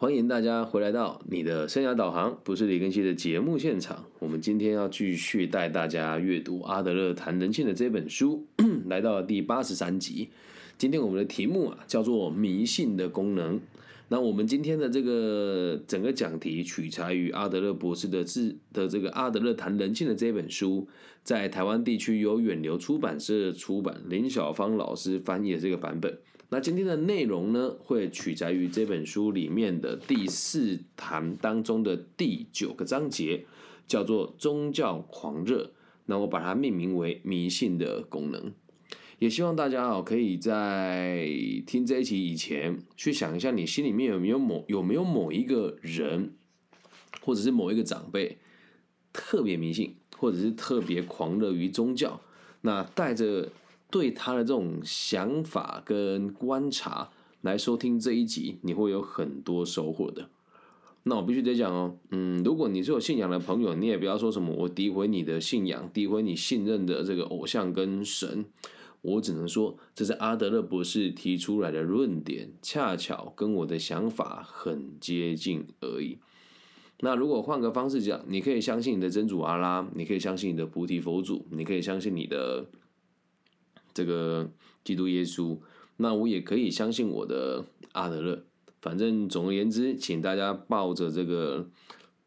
欢迎大家回来到你的生涯导航，不是李根熙的节目现场。我们今天要继续带大家阅读阿德勒谈人性的这本书，来到了第八十三集。今天我们的题目啊叫做迷信的功能。那我们今天的这个整个讲题取材于阿德勒博士的字的这个阿德勒谈人性的这本书，在台湾地区由远流出版社出版，林小芳老师翻译的这个版本。那今天的内容呢，会取材于这本书里面的第四堂当中的第九个章节，叫做宗教狂热。那我把它命名为迷信的功能。也希望大家啊，可以在听这一期以前，去想一下，你心里面有没有某有没有某一个人，或者是某一个长辈，特别迷信，或者是特别狂热于宗教。那带着对他的这种想法跟观察来收听这一集，你会有很多收获的。那我必须得讲哦，嗯，如果你是有信仰的朋友，你也不要说什么我诋毁你的信仰，诋毁你信任的这个偶像跟神。我只能说，这是阿德勒博士提出来的论点，恰巧跟我的想法很接近而已。那如果换个方式讲，你可以相信你的真主阿拉，你可以相信你的菩提佛祖，你可以相信你的这个基督耶稣，那我也可以相信我的阿德勒。反正总而言之，请大家抱着这个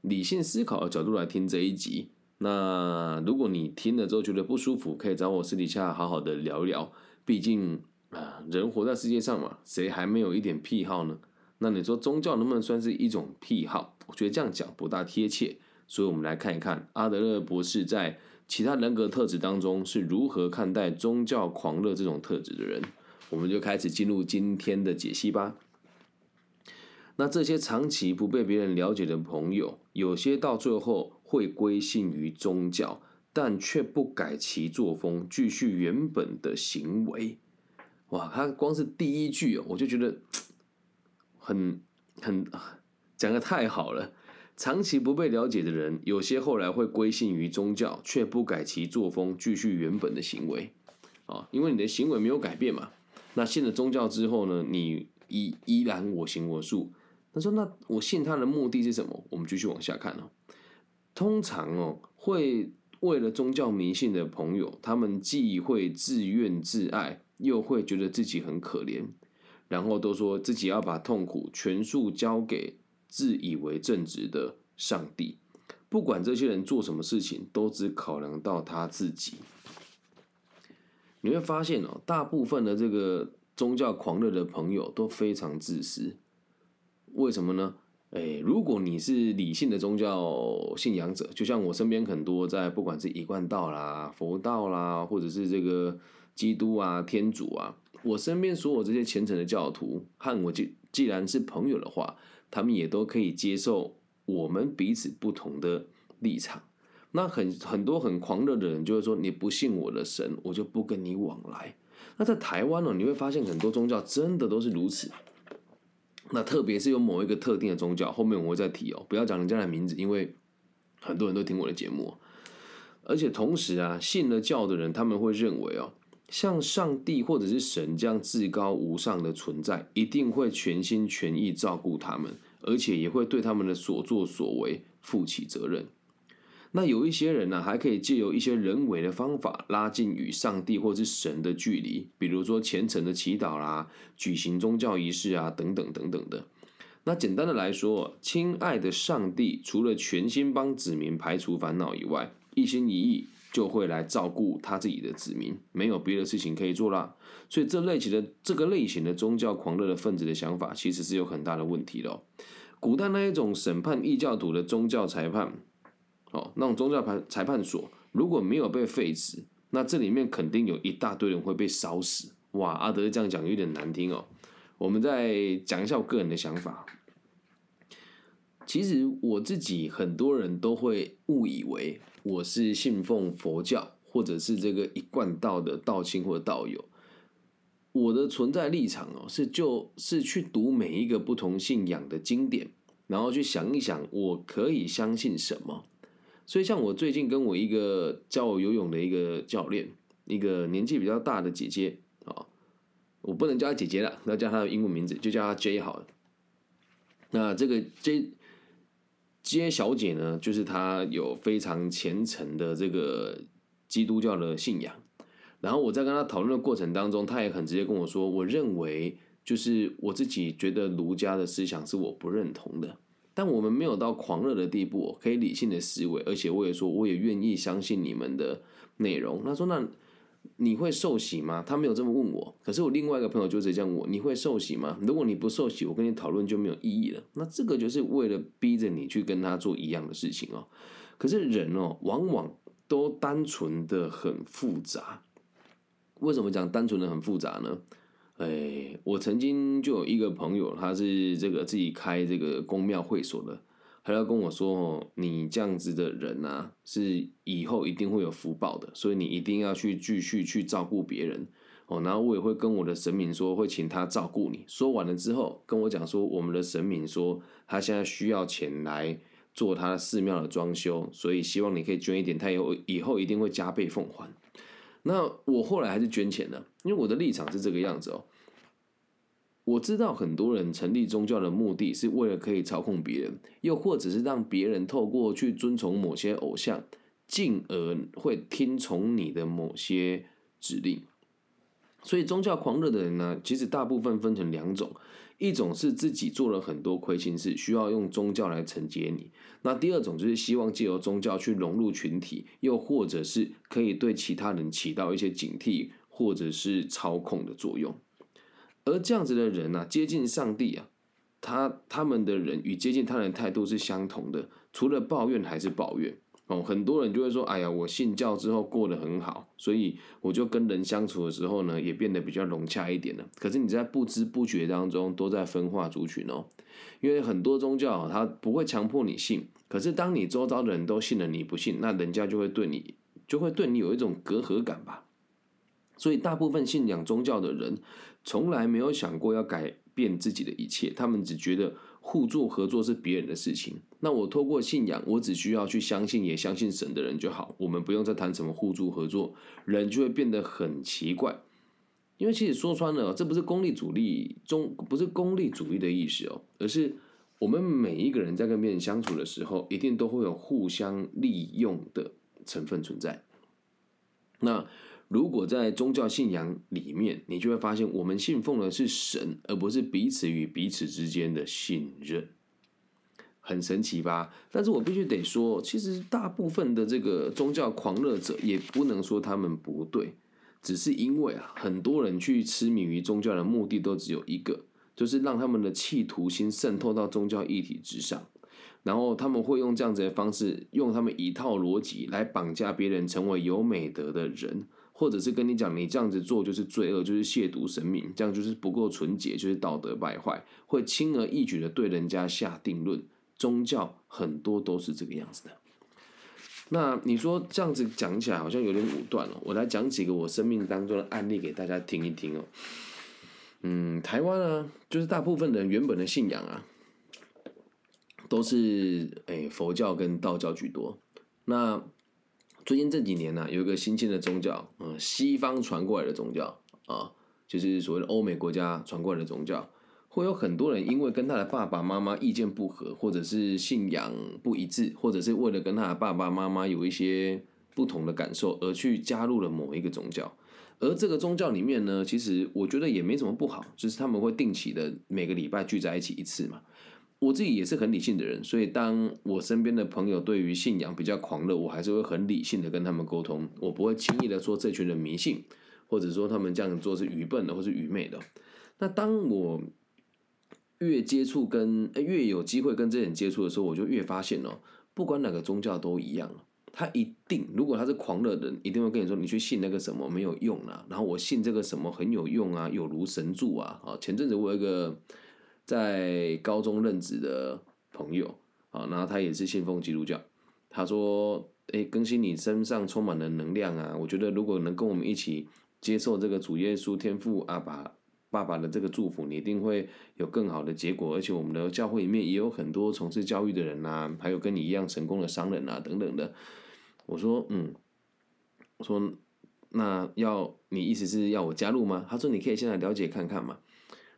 理性思考的角度来听这一集。那如果你听了之后觉得不舒服，可以找我私底下好好的聊一聊。毕竟啊，人活在世界上嘛，谁还没有一点癖好呢？那你说宗教能不能算是一种癖好？我觉得这样讲不大贴切。所以我们来看一看阿德勒博士在其他人格特质当中是如何看待宗教狂热这种特质的人。我们就开始进入今天的解析吧。那这些长期不被别人了解的朋友，有些到最后。会归信于宗教，但却不改其作风，继续原本的行为。哇，他光是第一句，我就觉得很很讲的太好了。长期不被了解的人，有些后来会归信于宗教，却不改其作风，继续原本的行为。啊，因为你的行为没有改变嘛。那信了宗教之后呢，你依依然我行我素。他说：“那我信他的目的是什么？”我们继续往下看哦。通常哦，会为了宗教迷信的朋友，他们既会自怨自艾，又会觉得自己很可怜，然后都说自己要把痛苦全数交给自以为正直的上帝。不管这些人做什么事情，都只考量到他自己。你会发现哦，大部分的这个宗教狂热的朋友都非常自私。为什么呢？哎，如果你是理性的宗教信仰者，就像我身边很多在不管是一贯道啦、佛道啦，或者是这个基督啊、天主啊，我身边所有这些虔诚的教徒和我既既然是朋友的话，他们也都可以接受我们彼此不同的立场。那很很多很狂热的人就会说，你不信我的神，我就不跟你往来。那在台湾呢，你会发现很多宗教真的都是如此。那特别是有某一个特定的宗教，后面我会再提哦，不要讲人家的名字，因为很多人都听我的节目，而且同时啊，信了教的人他们会认为哦，像上帝或者是神这样至高无上的存在，一定会全心全意照顾他们，而且也会对他们的所作所为负起责任。那有一些人呢，还可以借由一些人为的方法拉近与上帝或是神的距离，比如说虔诚的祈祷啦、举行宗教仪式啊等等等等的。那简单的来说，亲爱的上帝除了全心帮子民排除烦恼以外，一心一意就会来照顾他自己的子民，没有别的事情可以做啦。所以这类型的这个类型的宗教狂热的分子的想法，其实是有很大的问题的。古代那一种审判异教徒的宗教裁判。哦，那种宗教判裁判所如果没有被废止，那这里面肯定有一大堆人会被烧死。哇，阿德这样讲有点难听哦。我们再讲一下我个人的想法。其实我自己很多人都会误以为我是信奉佛教，或者是这个一贯道的道亲或道友。我的存在立场哦，是就是去读每一个不同信仰的经典，然后去想一想，我可以相信什么。所以，像我最近跟我一个教我游泳的一个教练，一个年纪比较大的姐姐啊，我不能叫她姐姐了，要叫她的英文名字，就叫她 J 好了。那这个 J 接小姐呢，就是她有非常虔诚的这个基督教的信仰。然后我在跟她讨论的过程当中，她也很直接跟我说，我认为就是我自己觉得儒家的思想是我不认同的，但我们没有到狂热的地步，可以理性的思维，而且我也说我也愿意相信你们的内容。她说那。你会受洗吗？他没有这么问我，可是我另外一个朋友就直接问我：你会受洗吗？如果你不受洗，我跟你讨论就没有意义了。那这个就是为了逼着你去跟他做一样的事情哦。可是人哦，往往都单纯的很复杂。为什么讲单纯的很复杂呢？哎，我曾经就有一个朋友，他是这个自己开这个公庙会所的。还要跟我说哦，你这样子的人啊，是以后一定会有福报的，所以你一定要去继续去照顾别人哦。然后我也会跟我的神明说，会请他照顾你。说完了之后，跟我讲说，我们的神明说他现在需要钱来做他寺庙的装修，所以希望你可以捐一点，他以后以后一定会加倍奉还。那我后来还是捐钱了，因为我的立场是这个样子哦。我知道很多人成立宗教的目的是为了可以操控别人，又或者是让别人透过去遵从某些偶像，进而会听从你的某些指令。所以宗教狂热的人呢，其实大部分分成两种：一种是自己做了很多亏心事，需要用宗教来惩戒你；那第二种就是希望借由宗教去融入群体，又或者是可以对其他人起到一些警惕或者是操控的作用。而这样子的人呢，接近上帝啊，他他们的人与接近他人态度是相同的，除了抱怨还是抱怨哦。很多人就会说：“哎呀，我信教之后过得很好，所以我就跟人相处的时候呢，也变得比较融洽一点了。”可是你在不知不觉当中都在分化族群哦，因为很多宗教它不会强迫你信，可是当你周遭的人都信了，你不信，那人家就会对你就会对你有一种隔阂感吧。所以大部分信仰宗教的人。从来没有想过要改变自己的一切，他们只觉得互助合作是别人的事情。那我透过信仰，我只需要去相信，也相信神的人就好。我们不用再谈什么互助合作，人就会变得很奇怪。因为其实说穿了，这不是功利主义中不是功利主义的意思哦，而是我们每一个人在跟别人相处的时候，一定都会有互相利用的成分存在。那。如果在宗教信仰里面，你就会发现，我们信奉的是神，而不是彼此与彼此之间的信任，很神奇吧？但是我必须得说，其实大部分的这个宗教狂热者，也不能说他们不对，只是因为啊，很多人去痴迷于宗教的目的都只有一个，就是让他们的企图心渗透到宗教议题之上，然后他们会用这样子的方式，用他们一套逻辑来绑架别人，成为有美德的人。或者是跟你讲，你这样子做就是罪恶，就是亵渎神明，这样就是不够纯洁，就是道德败坏，会轻而易举的对人家下定论。宗教很多都是这个样子的。那你说这样子讲起来好像有点武断哦。我来讲几个我生命当中的案例给大家听一听哦。嗯，台湾呢，就是大部分人原本的信仰啊，都是诶佛教跟道教居多。那最近这几年呢，有一个新兴的宗教，嗯，西方传过来的宗教啊，就是所谓的欧美国家传过来的宗教，会有很多人因为跟他的爸爸妈妈意见不合，或者是信仰不一致，或者是为了跟他的爸爸妈妈有一些不同的感受，而去加入了某一个宗教。而这个宗教里面呢，其实我觉得也没什么不好，就是他们会定期的每个礼拜聚在一起一次嘛。我自己也是很理性的人，所以当我身边的朋友对于信仰比较狂热，我还是会很理性的跟他们沟通，我不会轻易的说这群人迷信，或者说他们这样做是愚笨的或是愚昧的。那当我越接触跟越有机会跟这些人接触的时候，我就越发现哦，不管哪个宗教都一样，他一定如果他是狂热的人，一定会跟你说你去信那个什么没有用啊，然后我信这个什么很有用啊，有如神助啊。啊，前阵子我有一个。在高中任职的朋友啊，然后他也是信奉基督教。他说：“哎，更新你身上充满了能量啊！我觉得如果能跟我们一起接受这个主耶稣天父阿爸爸爸的这个祝福，你一定会有更好的结果。而且我们的教会里面也有很多从事教育的人呐，还有跟你一样成功的商人啊等等的。”我说：“嗯，我说那要你意思是要我加入吗？”他说：“你可以先来了解看看嘛。”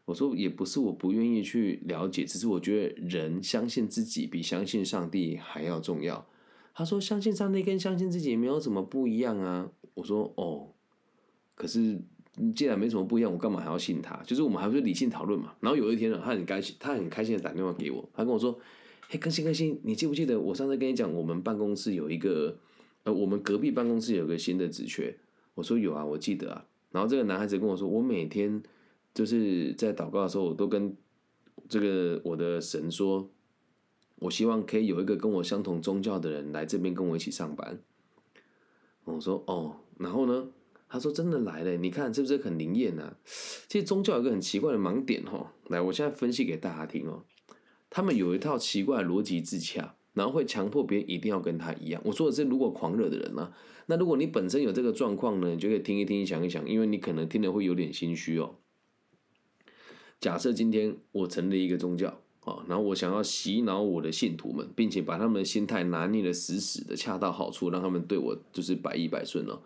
我说也不是我不愿意去了解，只是我觉得人相信自己比相信上帝还要重要。他说相信上帝跟相信自己没有什么不一样啊。我说哦，可是既然没什么不一样，我干嘛还要信他？就是我们还不是理性讨论嘛。然后有一天呢，他很开心，他很开心的打电话给我，他跟我说：“嘿，更新更新，你记不记得我上次跟你讲，我们办公室有一个，呃，我们隔壁办公室有个新的职缺？”我说：“有啊，我记得啊。”然后这个男孩子跟我说：“我每天。”就是在祷告的时候，我都跟这个我的神说，我希望可以有一个跟我相同宗教的人来这边跟我一起上班。我说哦，然后呢？他说真的来了，你看是不是很灵验呢？其实宗教有一个很奇怪的盲点哈，来，我现在分析给大家听哦。他们有一套奇怪的逻辑自洽，然后会强迫别人一定要跟他一样。我说的是，如果狂热的人呢，那如果你本身有这个状况呢，你就可以听一听，想一想，因为你可能听了会有点心虚哦。假设今天我成立一个宗教啊，然后我想要洗脑我的信徒们，并且把他们的心态拿捏的死死的，恰到好处，让他们对我就是百依百顺哦。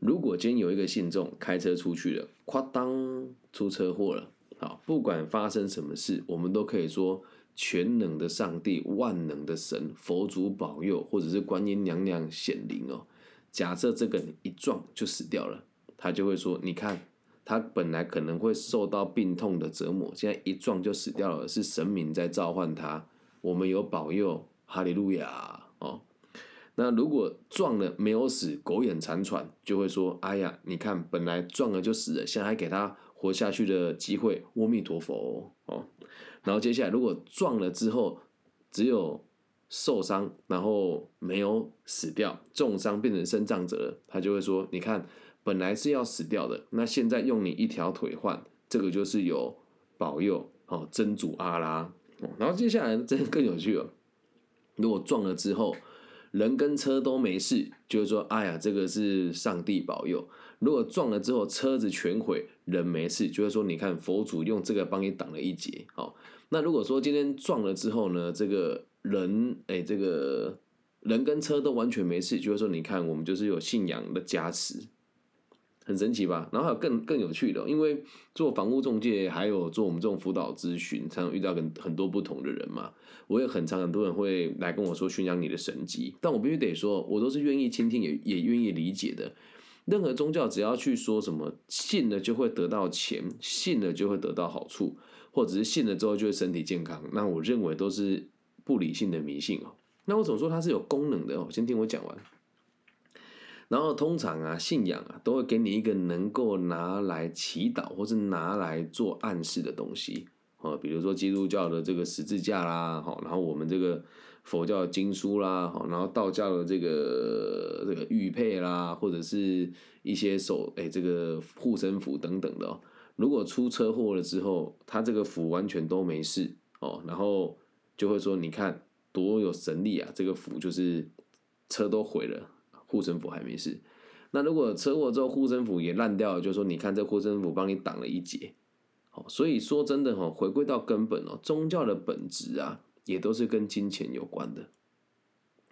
如果今天有一个信众开车出去了，哐当出车祸了，好，不管发生什么事，我们都可以说全能的上帝、万能的神、佛祖保佑，或者是观音娘娘显灵哦。假设这个人一撞就死掉了，他就会说：“你看。”他本来可能会受到病痛的折磨，现在一撞就死掉了，是神明在召唤他。我们有保佑，哈利路亚哦。那如果撞了没有死，苟延残喘，就会说：哎呀，你看，本来撞了就死了，现在还给他活下去的机会，阿弥陀佛哦。然后接下来，如果撞了之后只有受伤，然后没有死掉，重伤变成身障者，他就会说：你看。本来是要死掉的，那现在用你一条腿换，这个就是有保佑哦，真主阿拉。然后接下来真更有趣了，如果撞了之后，人跟车都没事，就是说，哎呀，这个是上帝保佑。如果撞了之后车子全毁，人没事，就是说，你看佛祖用这个帮你挡了一劫。哦，那如果说今天撞了之后呢，这个人，哎，这个人跟车都完全没事，就是说，你看我们就是有信仰的加持。很神奇吧？然后还有更更有趣的，因为做房屋中介，还有做我们这种辅导咨询，常常遇到很很多不同的人嘛。我也很常很多人会来跟我说宣扬你的神迹，但我必须得说，我都是愿意倾听，也也愿意理解的。任何宗教只要去说什么信了就会得到钱，信了就会得到好处，或者是信了之后就会身体健康，那我认为都是不理性的迷信哦。那我总说它是有功能的哦？先听我讲完。然后通常啊，信仰啊，都会给你一个能够拿来祈祷或是拿来做暗示的东西哦，比如说基督教的这个十字架啦，好，然后我们这个佛教的经书啦，好，然后道教的这个这个玉佩啦，或者是一些手哎这个护身符等等的。哦如果出车祸了之后，他这个符完全都没事哦，然后就会说你看多有神力啊，这个符就是车都毁了。护身符还没事，那如果车祸之后护身符也烂掉了，就说你看这护身符帮你挡了一劫，好，所以说真的哈，回归到根本哦，宗教的本质啊，也都是跟金钱有关的。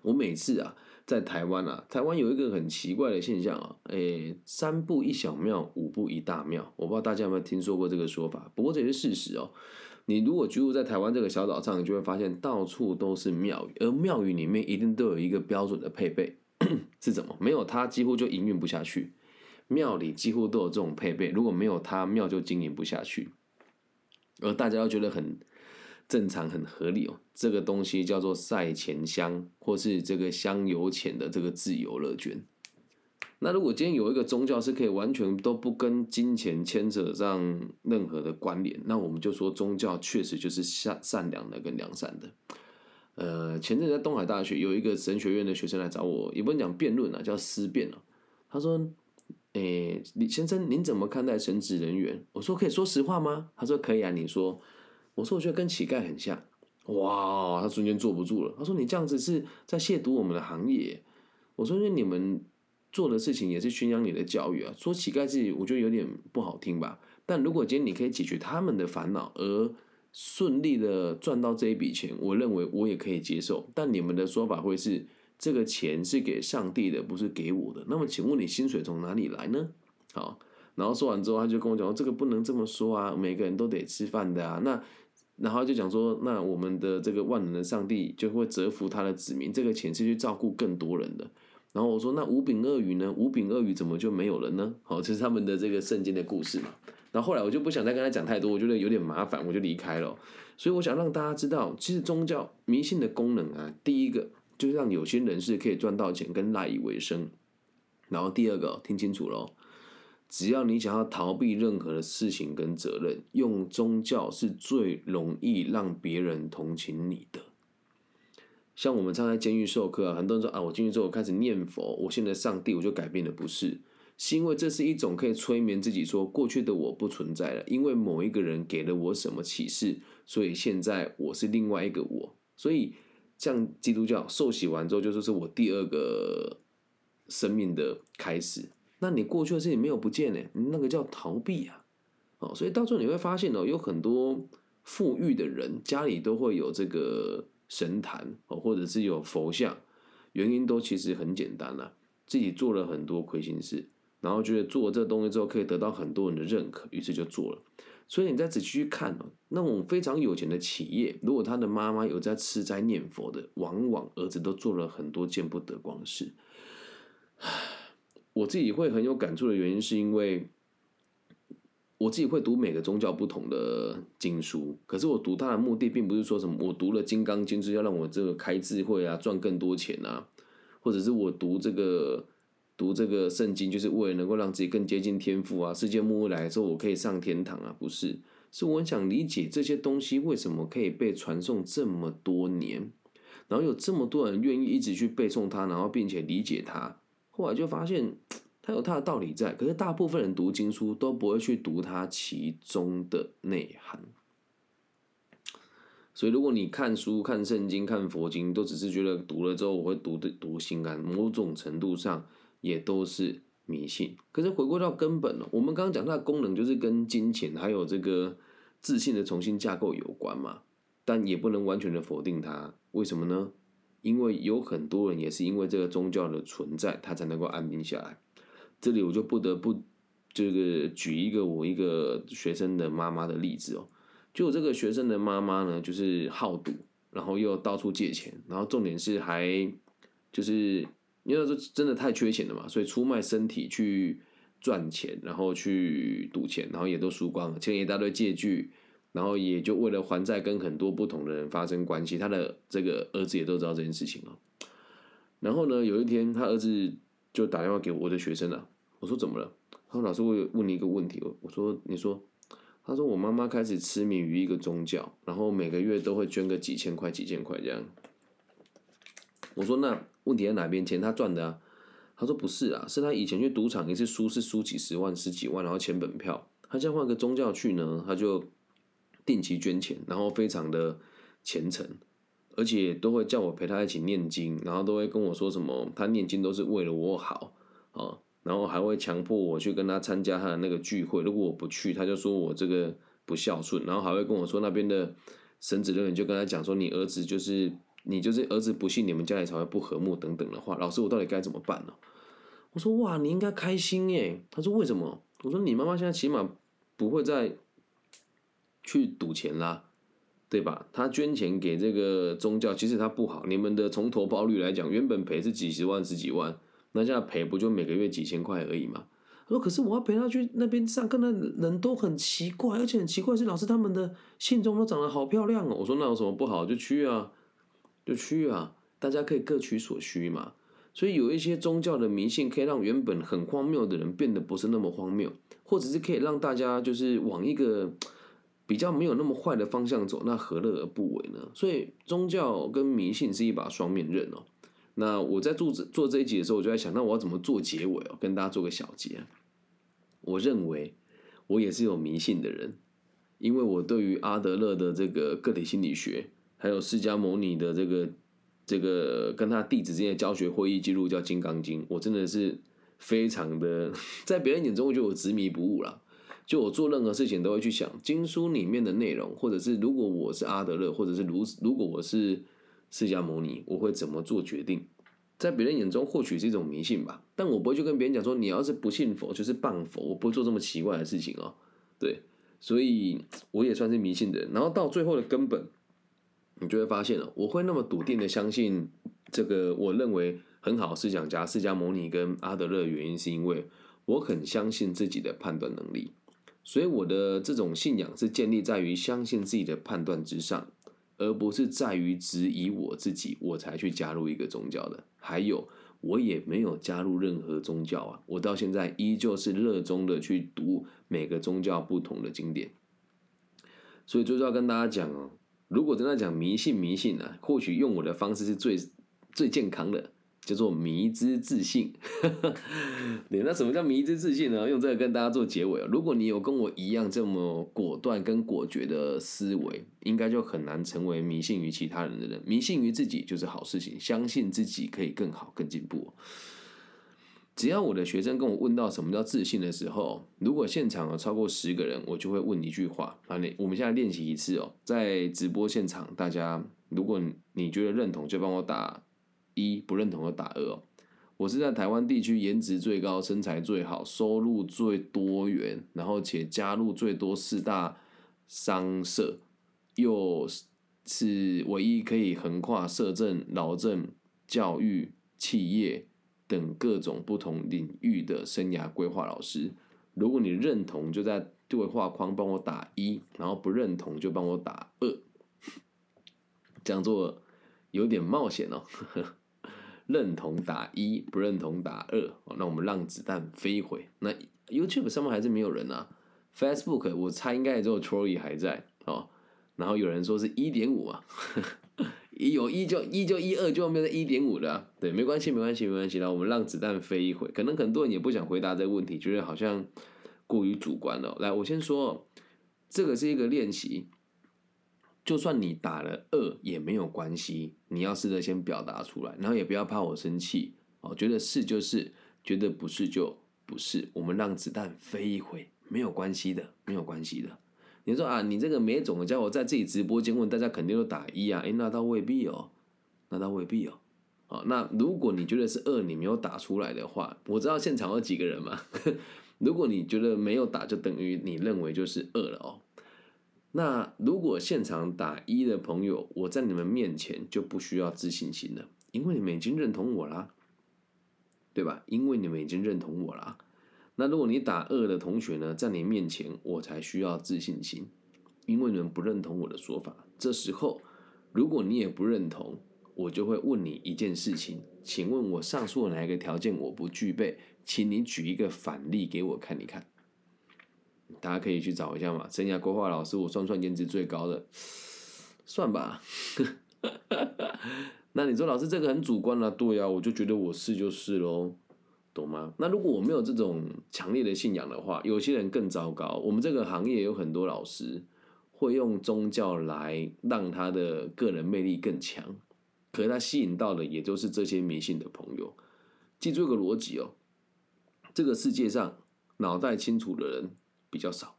我每次啊，在台湾啊，台湾有一个很奇怪的现象啊，诶，三步一小庙，五步一大庙，我不知道大家有没有听说过这个说法，不过这也是事实哦。你如果居住在台湾这个小岛上，你就会发现到处都是庙宇，而庙宇里面一定都有一个标准的配备。是怎么？没有它，几乎就营运不下去。庙里几乎都有这种配备，如果没有它，庙就经营不下去。而大家都觉得很正常、很合理哦。这个东西叫做赛钱香，或是这个香油钱的这个自由乐捐。那如果今天有一个宗教是可以完全都不跟金钱牵扯上任何的关联，那我们就说宗教确实就是善善良的跟良善的。呃，前阵在东海大学有一个神学院的学生来找我，也不能讲辩论啊，叫思辨啊。他说：“诶，李先生，您怎么看待神职人员？”我说：“可以说实话吗？”他说：“可以啊。”你说，我说：“我觉得跟乞丐很像。”哇，他瞬间坐不住了。他说：“你这样子是在亵渎我们的行业。”我说：“因为你们做的事情也是宣扬你的教育啊。说乞丐自己，我觉得有点不好听吧。但如果今天你可以解决他们的烦恼，而顺利的赚到这一笔钱，我认为我也可以接受。但你们的说法会是这个钱是给上帝的，不是给我的。那么，请问你薪水从哪里来呢？好，然后说完之后，他就跟我讲说这个不能这么说啊，每个人都得吃饭的啊。那然后就讲说，那我们的这个万能的上帝就会折服他的子民，这个钱是去照顾更多人的。然后我说，那五饼鳄鱼呢？五饼鳄鱼怎么就没有了呢？好，这是他们的这个圣经的故事嘛。然后后来我就不想再跟他讲太多，我觉得有点麻烦，我就离开了。所以我想让大家知道，其实宗教迷信的功能啊，第一个就是让有心人士可以赚到钱跟赖以为生。然后第二个，听清楚喽，只要你想要逃避任何的事情跟责任，用宗教是最容易让别人同情你的。像我们常在监狱授课啊，很多人说啊，我进去之后开始念佛，我现在上帝我就改变了，不是。是因为这是一种可以催眠自己说过去的我不存在了，因为某一个人给了我什么启示，所以现在我是另外一个我。所以像基督教受洗完之后，就说是我第二个生命的开始。那你过去的事情没有不见呢？那个叫逃避啊。哦，所以到时候你会发现哦，有很多富裕的人家里都会有这个神坛哦，或者是有佛像，原因都其实很简单啦，自己做了很多亏心事。然后觉得做这东西之后可以得到很多人的认可，于是就做了。所以你再仔细去看哦，那种非常有钱的企业，如果他的妈妈有在吃斋念佛的，往往儿子都做了很多见不得光的事。我自己会很有感触的原因，是因为我自己会读每个宗教不同的经书，可是我读它的目的，并不是说什么我读了《金刚经》是要让我这个开智慧啊，赚更多钱啊，或者是我读这个。读这个圣经，就是为了能够让自己更接近天赋啊！世界末日来的时候，我可以上天堂啊！不是，是我很想理解这些东西为什么可以被传颂这么多年，然后有这么多人愿意一直去背诵它，然后并且理解它。后来就发现它有它的道理在，可是大部分人读经书都不会去读它其中的内涵。所以，如果你看书、看圣经、看佛经，都只是觉得读了之后我会读的读心安，某种程度上。也都是迷信，可是回归到根本呢？我们刚刚讲它的功能就是跟金钱还有这个自信的重新架构有关嘛，但也不能完全的否定它。为什么呢？因为有很多人也是因为这个宗教的存在，他才能够安定下来。这里我就不得不这个举一个我一个学生的妈妈的例子哦，就这个学生的妈妈呢，就是好赌，然后又到处借钱，然后重点是还就是。因为那时候真的太缺钱了嘛，所以出卖身体去赚钱，然后去赌钱，然后也都输光了，欠一大堆借据，然后也就为了还债，跟很多不同的人发生关系。他的这个儿子也都知道这件事情了。然后呢，有一天他儿子就打电话给我的学生了，我说怎么了？他说老师，我问你一个问题。我说你说，他说我妈妈开始痴迷于一个宗教，然后每个月都会捐个几千块、几千块这样。我说那。问题在哪边？钱他赚的啊？他说不是啊，是他以前去赌场一次输是输几十万、十几万，然后签本票。他现在换个宗教去呢，他就定期捐钱，然后非常的虔诚，而且都会叫我陪他一起念经，然后都会跟我说什么，他念经都是为了我好啊，然后还会强迫我去跟他参加他的那个聚会。如果我不去，他就说我这个不孝顺，然后还会跟我说那边的神职人员就跟他讲说，你儿子就是。你就是儿子不信，你们家里才会不和睦等等的话，老师我到底该怎么办呢？我说哇，你应该开心耶。他说为什么？我说你妈妈现在起码不会再去赌钱啦，对吧？他捐钱给这个宗教，其实他不好。你们的从投保率来讲，原本赔是几十万、十几万，那现在赔不就每个月几千块而已嘛？他说可是我要陪他去那边上课，那人都很奇怪，而且很奇怪是老师他们的信众都长得好漂亮哦。我说那有什么不好？就去啊。就去啊，大家可以各取所需嘛。所以有一些宗教的迷信，可以让原本很荒谬的人变得不是那么荒谬，或者是可以让大家就是往一个比较没有那么坏的方向走，那何乐而不为呢？所以宗教跟迷信是一把双面刃哦。那我在做这做这一集的时候，我就在想，那我要怎么做结尾哦？跟大家做个小结。我认为我也是有迷信的人，因为我对于阿德勒的这个个体心理学。还有释迦牟尼的这个这个跟他弟子之间的教学会议记录叫《金刚经》，我真的是非常的 在别人眼中，我觉得我执迷不悟了。就我做任何事情都会去想经书里面的内容，或者是如果我是阿德勒，或者是如如果我是释迦牟尼，我会怎么做决定？在别人眼中或许是一种迷信吧，但我不会去跟别人讲说你要是不信佛就是谤佛，我不会做这么奇怪的事情哦。对，所以我也算是迷信的人。然后到最后的根本，你就会发现了，我会那么笃定的相信这个我认为很好思想家释迦牟尼跟阿德勒原因，是因为我很相信自己的判断能力。所以我的这种信仰是建立在于相信自己的判断之上。而不是在于质疑我自己，我才去加入一个宗教的。还有，我也没有加入任何宗教啊，我到现在依旧是热衷的去读每个宗教不同的经典。所以，就是要跟大家讲哦，如果真的讲迷信，迷信呢，或许用我的方式是最最健康的。叫做迷之自信，对，那什么叫迷之自信呢？用这个跟大家做结尾啊。如果你有跟我一样这么果断跟果决的思维，应该就很难成为迷信于其他人的人。迷信于自己就是好事情，相信自己可以更好、更进步。只要我的学生跟我问到什么叫自信的时候，如果现场有超过十个人，我就会问一句话：啊，你我们现在练习一次哦，在直播现场，大家如果你觉得认同，就帮我打。一不认同的打二哦，我是在台湾地区颜值最高、身材最好、收入最多元，然后且加入最多四大商社，又是唯一可以横跨社政、劳政、教育、企业等各种不同领域的生涯规划老师。如果你认同，就在对话框帮我打一，然后不认同就帮我打二，这样做有点冒险哦。认同打一，不认同打二。那我们让子弹飞回。那 YouTube 上面还是没有人啊。Facebook 我猜应该也只有 Troy 还在哦。然后有人说是一点五啊，呵呵有一就一就一二就没有一点五的。对，没关系，没关系，没关系。那我们让子弹飞一回。可能很多人也不想回答这个问题，觉得好像过于主观了。来，我先说，这个是一个练习。就算你打了二也没有关系，你要试着先表达出来，然后也不要怕我生气哦。觉得是就是，觉得不是就不是。我们让子弹飞一回，没有关系的，没有关系的。你说啊，你这个没种的家伙在自己直播间问大家，肯定都打一啊？诶，那倒未必哦，那倒未必哦。好，那如果你觉得是二，你没有打出来的话，我知道现场有几个人嘛。如果你觉得没有打，就等于你认为就是二了哦。那如果现场打一的朋友，我在你们面前就不需要自信心了，因为你们已经认同我啦，对吧？因为你们已经认同我啦。那如果你打二的同学呢，在你面前我才需要自信心，因为你们不认同我的说法。这时候，如果你也不认同，我就会问你一件事情，请问我上述哪一个条件我不具备？请你举一个反例给我看一看。大家可以去找一下嘛，生涯规划老师，我算算颜值最高的，算吧。那你说老师这个很主观了，对啊，我就觉得我是就是喽，懂吗？那如果我没有这种强烈的信仰的话，有些人更糟糕。我们这个行业有很多老师会用宗教来让他的个人魅力更强，可是他吸引到的也就是这些迷信的朋友。记住一个逻辑哦，这个世界上脑袋清楚的人。比较少，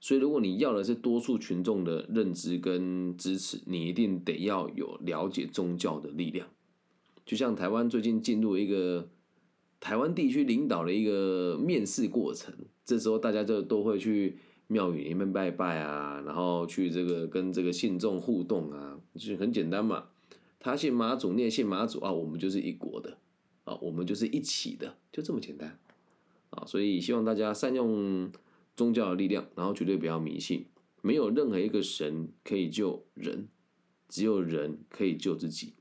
所以如果你要的是多数群众的认知跟支持，你一定得要有了解宗教的力量。就像台湾最近进入一个台湾地区领导的一个面试过程，这时候大家就都会去庙宇里面拜拜啊，然后去这个跟这个信众互动啊，就是很简单嘛。他信马祖，你也信马祖啊，我们就是一国的啊，我们就是一起的，就这么简单啊。所以希望大家善用。宗教的力量，然后绝对不要迷信。没有任何一个神可以救人，只有人可以救自己。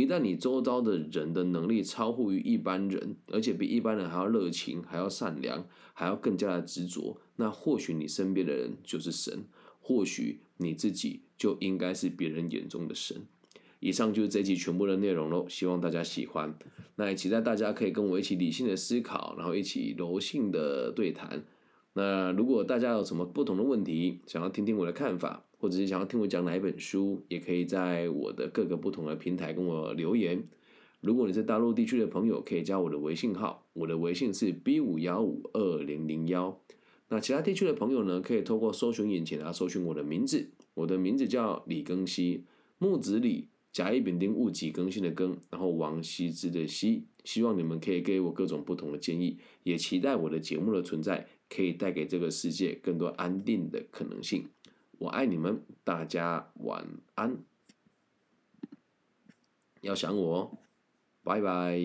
一旦你周遭的人的能力超乎于一般人，而且比一般人还要热情、还要善良、还要更加的执着，那或许你身边的人就是神，或许你自己就应该是别人眼中的神。以上就是这期全部的内容喽，希望大家喜欢。那也期待大家可以跟我一起理性的思考，然后一起柔性的对谈。那如果大家有什么不同的问题，想要听听我的看法，或者是想要听我讲哪一本书，也可以在我的各个不同的平台跟我留言。如果你是大陆地区的朋友，可以加我的微信号，我的微信是 B 五幺五二零零幺。那其他地区的朋友呢，可以透过搜寻引擎啊，搜寻我的名字，我的名字叫李更希，木子李，甲乙丙丁戊己更新的更，然后王羲之的羲。希望你们可以给我各种不同的建议，也期待我的节目的存在，可以带给这个世界更多安定的可能性。我爱你们，大家晚安。要想我，拜拜。